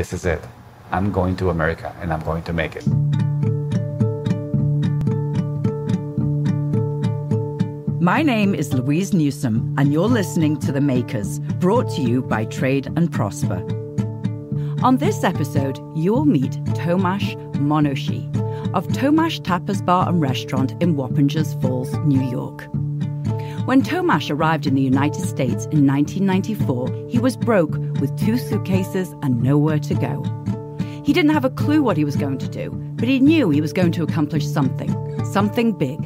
this is it. I'm going to America and I'm going to make it. My name is Louise Newsom, and you're listening to The Makers, brought to you by Trade and Prosper. On this episode, you will meet Tomas Monosi of Tomas Tapas Bar and Restaurant in Wappingers Falls, New York. When Tomas arrived in the United States in 1994, he was broke with two suitcases and nowhere to go. He didn't have a clue what he was going to do, but he knew he was going to accomplish something, something big.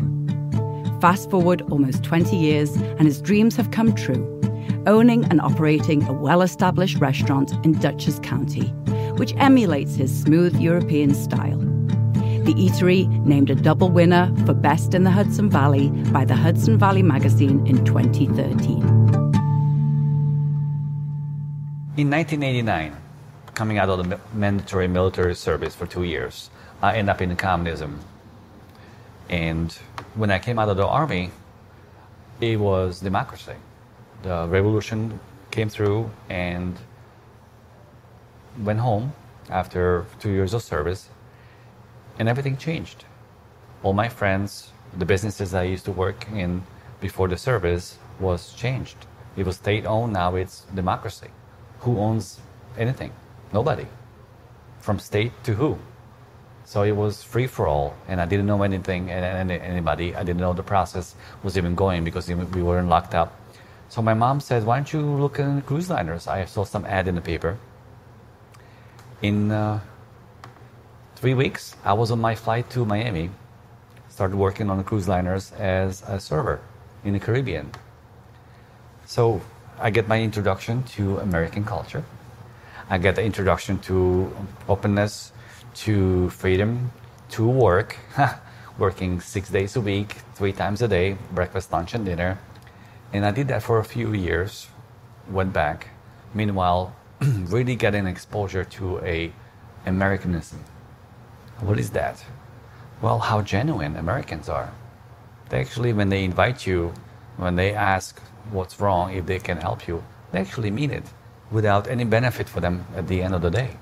Fast forward almost 20 years, and his dreams have come true, owning and operating a well established restaurant in Dutchess County, which emulates his smooth European style. The eatery named a double winner for Best in the Hudson Valley by the Hudson Valley Magazine in 2013. In 1989, coming out of the mandatory military service for two years, I ended up in communism. And when I came out of the army, it was democracy. The revolution came through and went home after two years of service, and everything changed. All my friends, the businesses I used to work in before the service was changed. It was state owned, now it's democracy. Who owns anything? Nobody. From state to who? So it was free for all, and I didn't know anything and anybody. I didn't know the process was even going because we weren't locked up. So my mom said, "Why don't you look at cruise liners?" I saw some ad in the paper. In uh, three weeks, I was on my flight to Miami. Started working on the cruise liners as a server in the Caribbean. So I get my introduction to American culture. I get the introduction to openness, to freedom, to work, working six days a week, three times a day, breakfast, lunch, and dinner. And I did that for a few years, went back. Meanwhile, really getting exposure to a Americanism. What is that? Well, how genuine Americans are. They actually, when they invite you, when they ask what's wrong, if they can help you, they actually mean it without any benefit for them at the end of the day.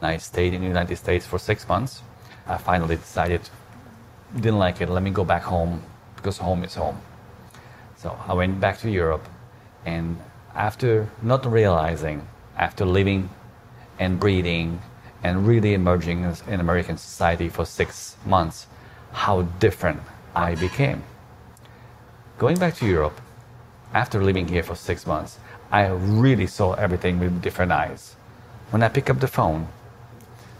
I stayed in the United States for six months. I finally decided, didn't like it, let me go back home because home is home. So I went back to Europe, and after not realizing, after living and breathing and really emerging in American society for six months, how different I became. Going back to Europe, after living here for six months, I really saw everything with different eyes. When I pick up the phone,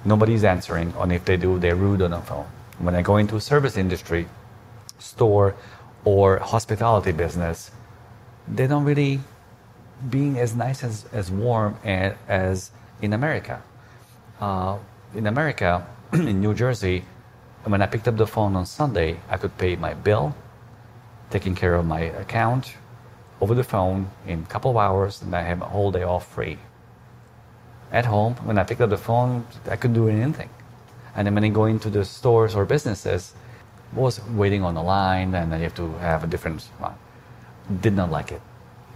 nobody's answering, and if they do, they're rude on the phone. When I go into a service industry, store, or hospitality business, they don't really being as nice as, as warm as, as in America. Uh, in America, in New Jersey, when I picked up the phone on Sunday, I could pay my bill, taking care of my account over the phone in a couple of hours, and I have a whole day off free at home, when I picked up the phone, I couldn't do anything. And then when I go into the stores or businesses, I was waiting on the line and then you have to have a different one. Did not like it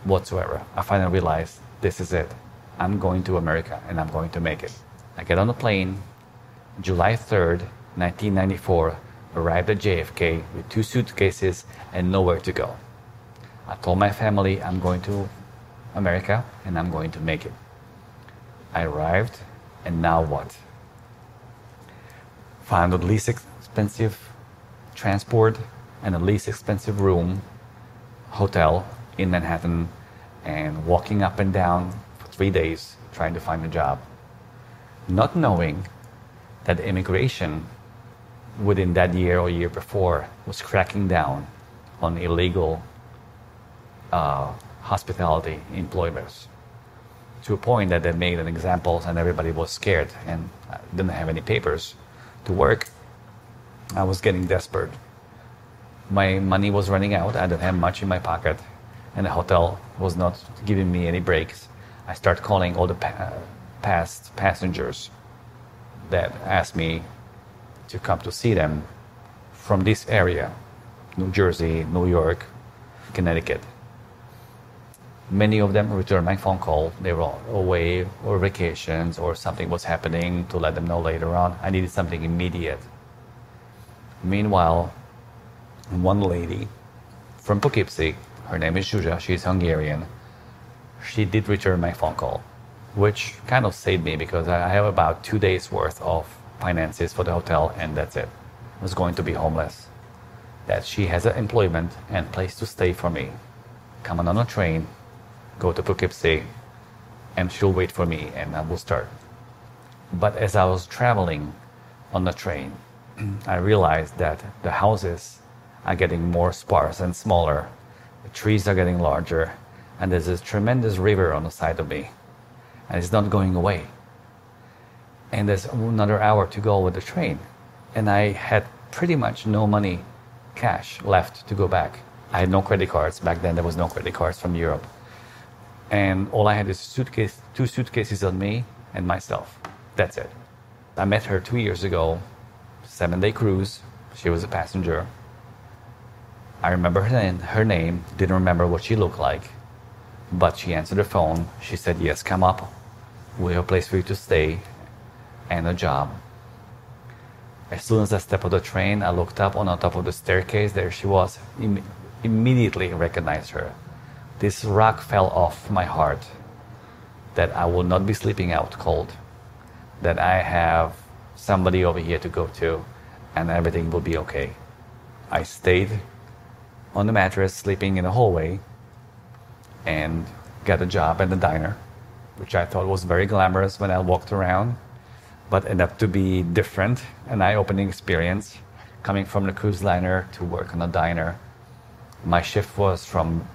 whatsoever. I finally realized this is it. I'm going to America and I'm going to make it. I get on the plane, July 3rd, 1994, arrived at JFK with two suitcases and nowhere to go. I told my family I'm going to America and I'm going to make it. I arrived, and now what? Found the least expensive transport and the least expensive room, hotel in Manhattan, and walking up and down for three days trying to find a job. Not knowing that immigration within that year or year before was cracking down on illegal uh, hospitality employments to a point that they made an example and everybody was scared and didn't have any papers to work. I was getting desperate. My money was running out. I didn't have much in my pocket, and the hotel was not giving me any breaks. I started calling all the pa- past passengers that asked me to come to see them from this area New Jersey, New York, Connecticut. Many of them returned my phone call. They were away or vacations or something was happening to let them know later on. I needed something immediate. Meanwhile, one lady from Poughkeepsie, her name is Zsuzsa, she's Hungarian, she did return my phone call, which kind of saved me because I have about two days worth of finances for the hotel and that's it. I was going to be homeless. That she has an employment and place to stay for me. Coming on a train, go to Poughkeepsie, and she'll wait for me and I will start. But as I was traveling on the train, I realized that the houses are getting more sparse and smaller, the trees are getting larger, and there's this tremendous river on the side of me, and it's not going away. And there's another hour to go with the train, and I had pretty much no money, cash left to go back. I had no credit cards back then. There was no credit cards from Europe and all I had is suitcase, two suitcases on me and myself. That's it. I met her two years ago, seven day cruise. She was a passenger. I remember her name, her name, didn't remember what she looked like, but she answered the phone. She said, Yes, come up. We have a place for you to stay and a job. As soon as I stepped on the train, I looked up on the top of the staircase. There she was. Im- immediately recognized her this rock fell off my heart that I will not be sleeping out cold, that I have somebody over here to go to, and everything will be okay. I stayed on the mattress, sleeping in the hallway, and got a job at the diner, which I thought was very glamorous when I walked around, but up to be different, an eye opening experience coming from the cruise liner to work on a diner. My shift was from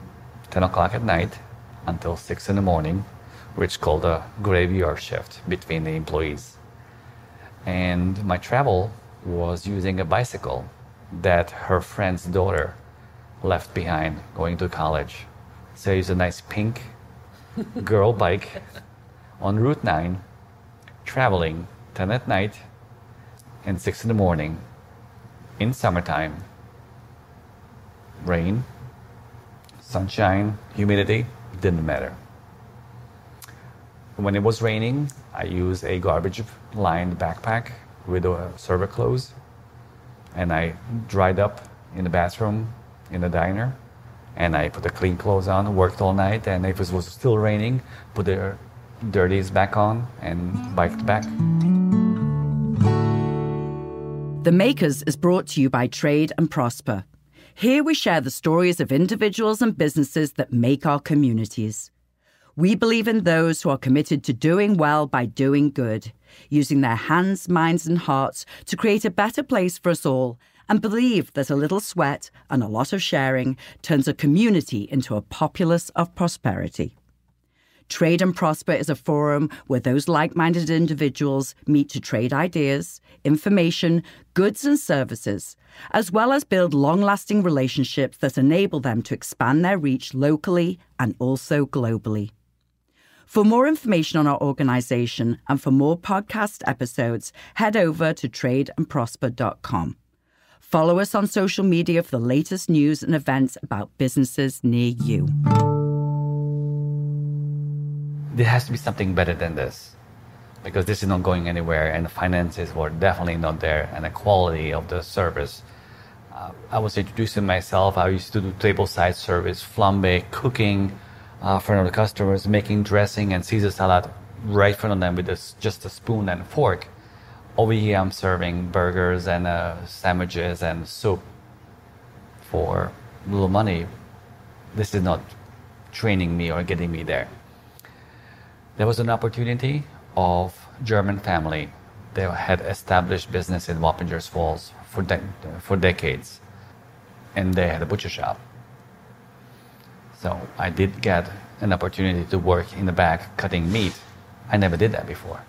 10 o'clock at night until 6 in the morning, which called a graveyard shift between the employees. And my travel was using a bicycle that her friend's daughter left behind going to college. So it's a nice pink girl bike on Route 9, traveling 10 at night and 6 in the morning in summertime. Rain, sunshine, humidity, didn't matter. When it was raining, I used a garbage lined backpack with a server clothes and I dried up in the bathroom in the diner and I put the clean clothes on, worked all night, and if it was still raining, put the dirties back on and biked back. The Makers is brought to you by Trade and Prosper here we share the stories of individuals and businesses that make our communities. We believe in those who are committed to doing well by doing good, using their hands, minds, and hearts to create a better place for us all, and believe that a little sweat and a lot of sharing turns a community into a populace of prosperity. Trade and Prosper is a forum where those like minded individuals meet to trade ideas, information, goods, and services, as well as build long lasting relationships that enable them to expand their reach locally and also globally. For more information on our organization and for more podcast episodes, head over to tradeandprosper.com. Follow us on social media for the latest news and events about businesses near you there has to be something better than this. Because this is not going anywhere and the finances were definitely not there and the quality of the service. Uh, i was introducing myself. I used to do table side service flambe cooking uh, for the customers making dressing and caesar salad right in front of them with this, just a spoon and a fork. Over here i'm serving burgers and uh, sandwiches and soup for little money. This is not training me or getting me there there was an opportunity of German family. They had established business in Wappingers Falls for, de- for decades, and they had a butcher shop. So I did get an opportunity to work in the back cutting meat. I never did that before.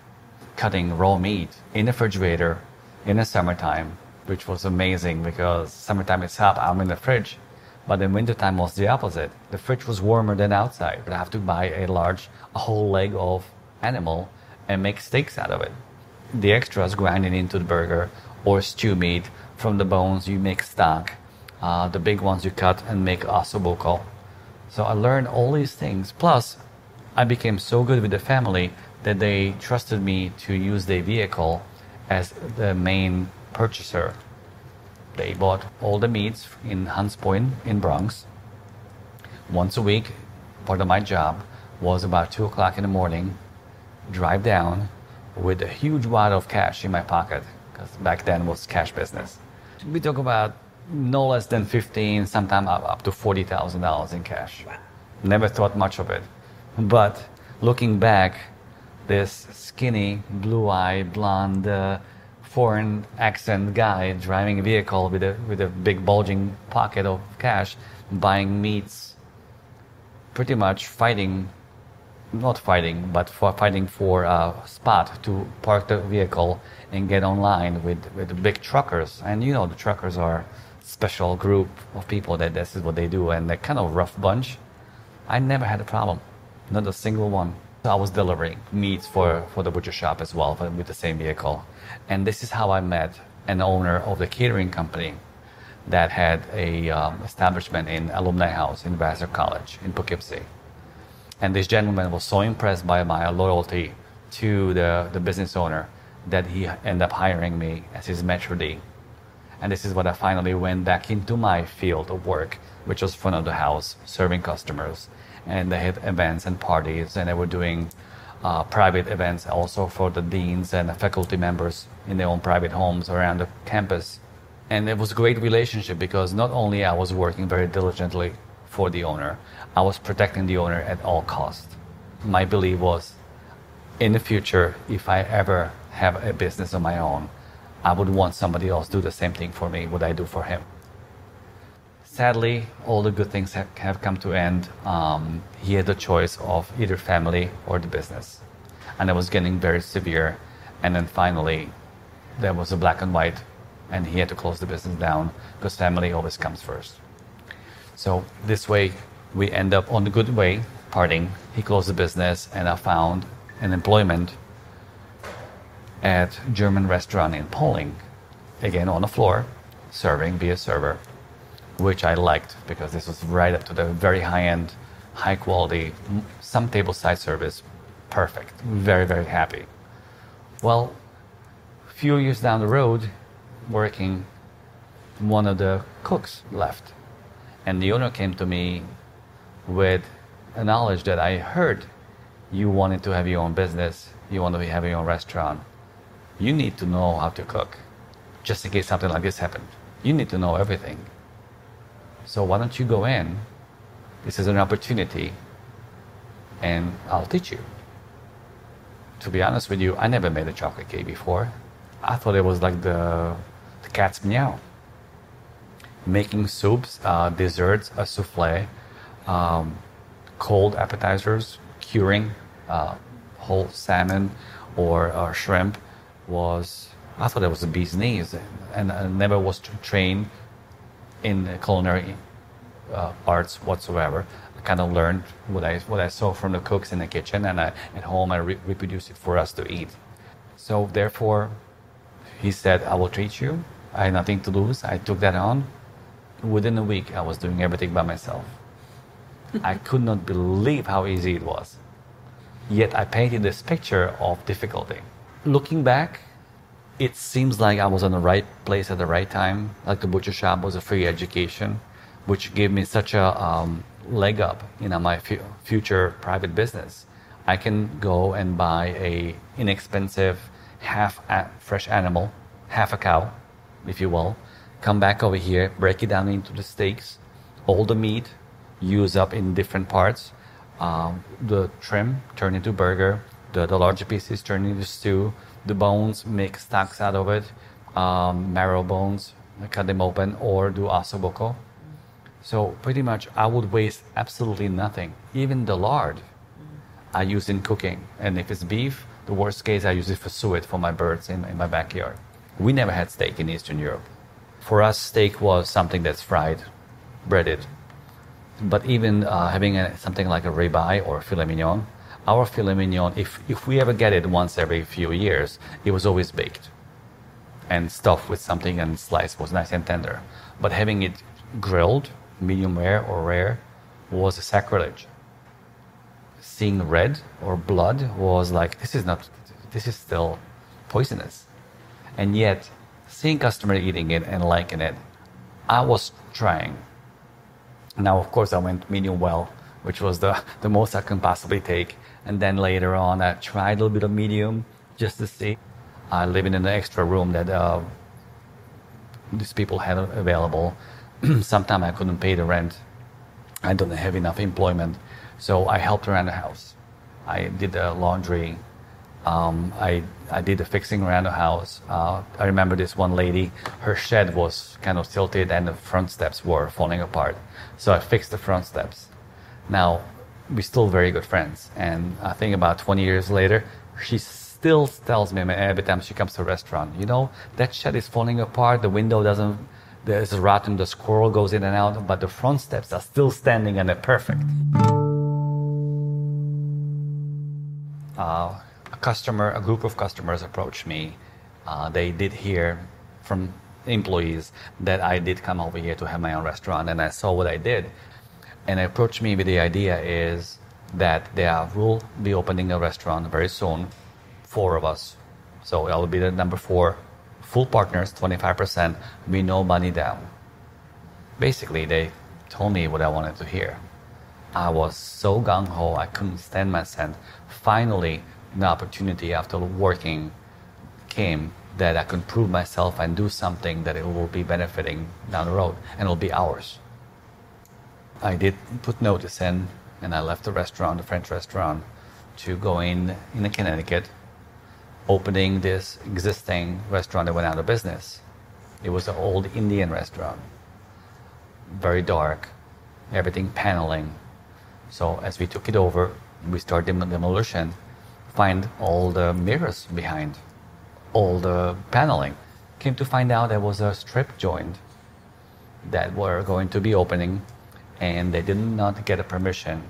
Cutting raw meat in the refrigerator in the summertime, which was amazing because summertime is hot. I'm in the fridge but in wintertime was the opposite. The fridge was warmer than outside. But I have to buy a large, a whole leg of animal and make steaks out of it. The extras grinding into the burger or stew meat. From the bones you make stock. Uh, the big ones you cut and make ossobuco. So I learned all these things. Plus, I became so good with the family that they trusted me to use their vehicle as the main purchaser. They bought all the meats in Hunts Point in Bronx. Once a week, part of my job was about two o'clock in the morning, drive down with a huge wad of cash in my pocket, because back then was cash business. We talk about no less than 15, sometimes up, up to $40,000 in cash. Never thought much of it. But looking back, this skinny, blue-eyed, blonde, uh, foreign accent guy driving a vehicle with a, with a big bulging pocket of cash, buying meats, pretty much fighting, not fighting, but for fighting for a spot to park the vehicle and get online with, with big truckers. And you know, the truckers are special group of people that this is what they do and they're kind of rough bunch. I never had a problem, not a single one. I was delivering meats for, for the butcher shop as well with the same vehicle. And this is how I met an owner of the catering company that had a um, establishment in Alumni House in Vassar College in Poughkeepsie. And this gentleman was so impressed by my loyalty to the, the business owner that he ended up hiring me as his maitre d'. And this is what I finally went back into my field of work, which was front of the house, serving customers. And they had events and parties, and they were doing uh, private events also for the deans and the faculty members in their own private homes around the campus. And it was a great relationship because not only I was working very diligently for the owner, I was protecting the owner at all costs. My belief was, in the future, if I ever have a business of my own, I would want somebody else to do the same thing for me, what I do for him. Sadly, all the good things have, have come to end. Um, he had the choice of either family or the business. And it was getting very severe. And then finally, there was a black and white, and he had to close the business down because family always comes first. So this way, we end up on the good way, parting. He closed the business, and I found an employment at German restaurant in Pawling, again on the floor, serving, be a server which I liked because this was right up to the very high end, high quality, some table side service. Perfect. Mm-hmm. Very, very happy. Well, a few years down the road, working, one of the cooks left. And the owner came to me with a knowledge that I heard you wanted to have your own business, you want to have your own restaurant. You need to know how to cook, just in case something like this happened. You need to know everything. So why don't you go in? This is an opportunity, and I'll teach you. To be honest with you, I never made a chocolate cake before. I thought it was like the, the cat's meow. Making soups, uh, desserts, a souffle, um, cold appetizers, curing uh, whole salmon or, or shrimp was, I thought it was a bee's knees. And I never was trained in the culinary uh, arts whatsoever. I kind of learned what I what I saw from the cooks in the kitchen, and I, at home I re- reproduced it for us to eat. So therefore, he said, "I will treat you. I had nothing to lose." I took that on. Within a week, I was doing everything by myself. I could not believe how easy it was. Yet I painted this picture of difficulty. Looking back, it seems like I was in the right place at the right time. Like the butcher shop was a free education, which gave me such a um, leg up in my f- future private business. I can go and buy a inexpensive half a- fresh animal, half a cow, if you will. Come back over here, break it down into the steaks, all the meat, use up in different parts. Um, the trim turn into burger, the, the larger pieces turn into stew the bones, make stocks out of it, um, marrow bones, cut them open, or do ossobuco. So pretty much, I would waste absolutely nothing. Even the lard, I use in cooking. And if it's beef, the worst case, I use it for suet for my birds in, in my backyard. We never had steak in Eastern Europe. For us, steak was something that's fried, breaded. But even uh, having a, something like a ribeye or filet mignon, our filet mignon, if, if we ever get it once every few years, it was always baked and stuffed with something and sliced was nice and tender. But having it grilled, medium rare or rare, was a sacrilege. Seeing red or blood was like, this is not, this is still poisonous. And yet, seeing customer eating it and liking it, I was trying. Now, of course, I went medium well, which was the, the most I can possibly take. And then later on, I tried a little bit of medium just to see. I live in an extra room that uh, these people had available. Sometimes I couldn't pay the rent. I don't have enough employment. So I helped around the house. I did the laundry. Um, I, I did the fixing around the house. Uh, I remember this one lady, her shed was kind of tilted and the front steps were falling apart. So I fixed the front steps. Now, we're still very good friends. And I think about 20 years later, she still tells me every time she comes to a restaurant, you know, that shed is falling apart, the window doesn't, there's a rotten, the squirrel goes in and out, but the front steps are still standing and they're perfect. Uh, a customer, a group of customers approached me. Uh, they did hear from employees that I did come over here to have my own restaurant, and I saw what I did. And approached me with the idea is that they are, will be opening a restaurant very soon, four of us. So I will be the number four, full partners, 25%, we no money down. Basically, they told me what I wanted to hear. I was so gung ho, I couldn't stand myself. Finally, the opportunity after working came that I could prove myself and do something that it will be benefiting down the road and it'll be ours. I did put notice in and I left the restaurant, the French restaurant, to go in in Connecticut, opening this existing restaurant that went out of business. It was an old Indian restaurant, very dark, everything paneling. So as we took it over, we started demolition, find all the mirrors behind, all the paneling. Came to find out there was a strip joint that were going to be opening and they did not get a permission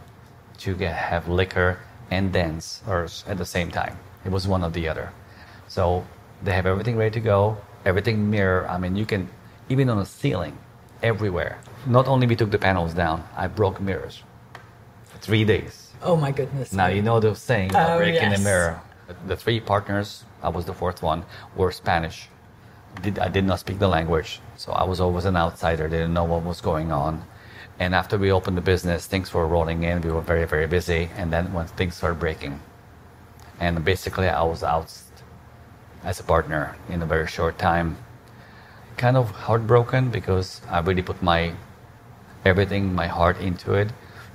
to get, have liquor and dance or at the same time. It was one or the other. So they have everything ready to go, everything mirror. I mean, you can even on the ceiling, everywhere. Not only we took the panels down, I broke mirrors. For three days. Oh my goodness. Now you know the saying, Oh, breaking yes. the mirror. The three partners, I was the fourth one, were Spanish. Did, I did not speak the language, so I was always an outsider. Didn't know what was going on. And after we opened the business, things were rolling in. We were very, very busy. And then when things started breaking, and basically I was out as a partner in a very short time. Kind of heartbroken because I really put my everything, my heart into it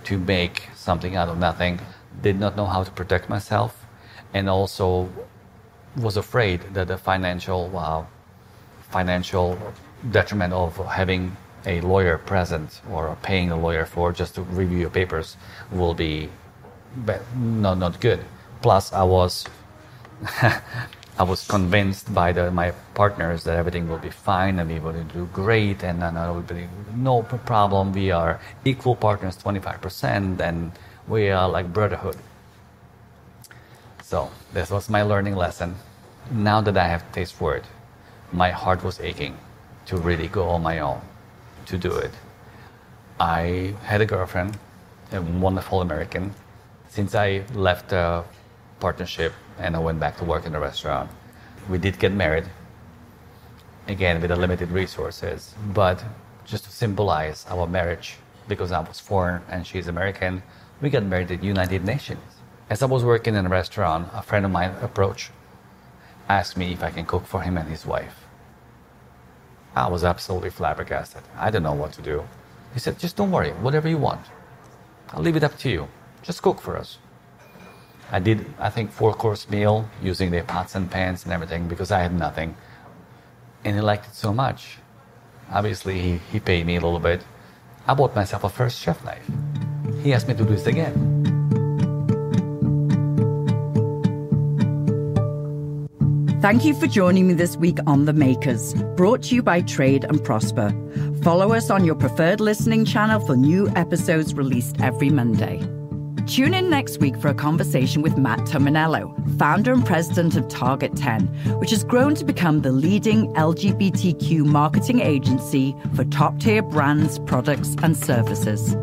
to make something out of nothing. Did not know how to protect myself, and also was afraid that the financial uh, financial detriment of having a lawyer present or paying a lawyer for just to review your papers will be not not good. Plus, I was I was convinced by the, my partners that everything will be fine and we will do great and then I will be no problem. We are equal partners, 25%, and we are like brotherhood. So this was my learning lesson. Now that I have taste for it, my heart was aching to really go on my own to do it. I had a girlfriend, a wonderful American. Since I left the partnership and I went back to work in the restaurant, we did get married. Again, with the limited resources, but just to symbolize our marriage, because I was foreign and she's American, we got married at United Nations. As I was working in a restaurant, a friend of mine approached, asked me if I can cook for him and his wife. I was absolutely flabbergasted. I didn't know what to do. He said, just don't worry, whatever you want. I'll leave it up to you. Just cook for us. I did, I think, four course meal using their pots and pans and everything because I had nothing. And he liked it so much. Obviously, he, he paid me a little bit. I bought myself a first chef knife. He asked me to do this again. Thank you for joining me this week on The Makers, brought to you by Trade and Prosper. Follow us on your preferred listening channel for new episodes released every Monday. Tune in next week for a conversation with Matt Tominello, founder and president of Target 10, which has grown to become the leading LGBTQ marketing agency for top tier brands, products, and services.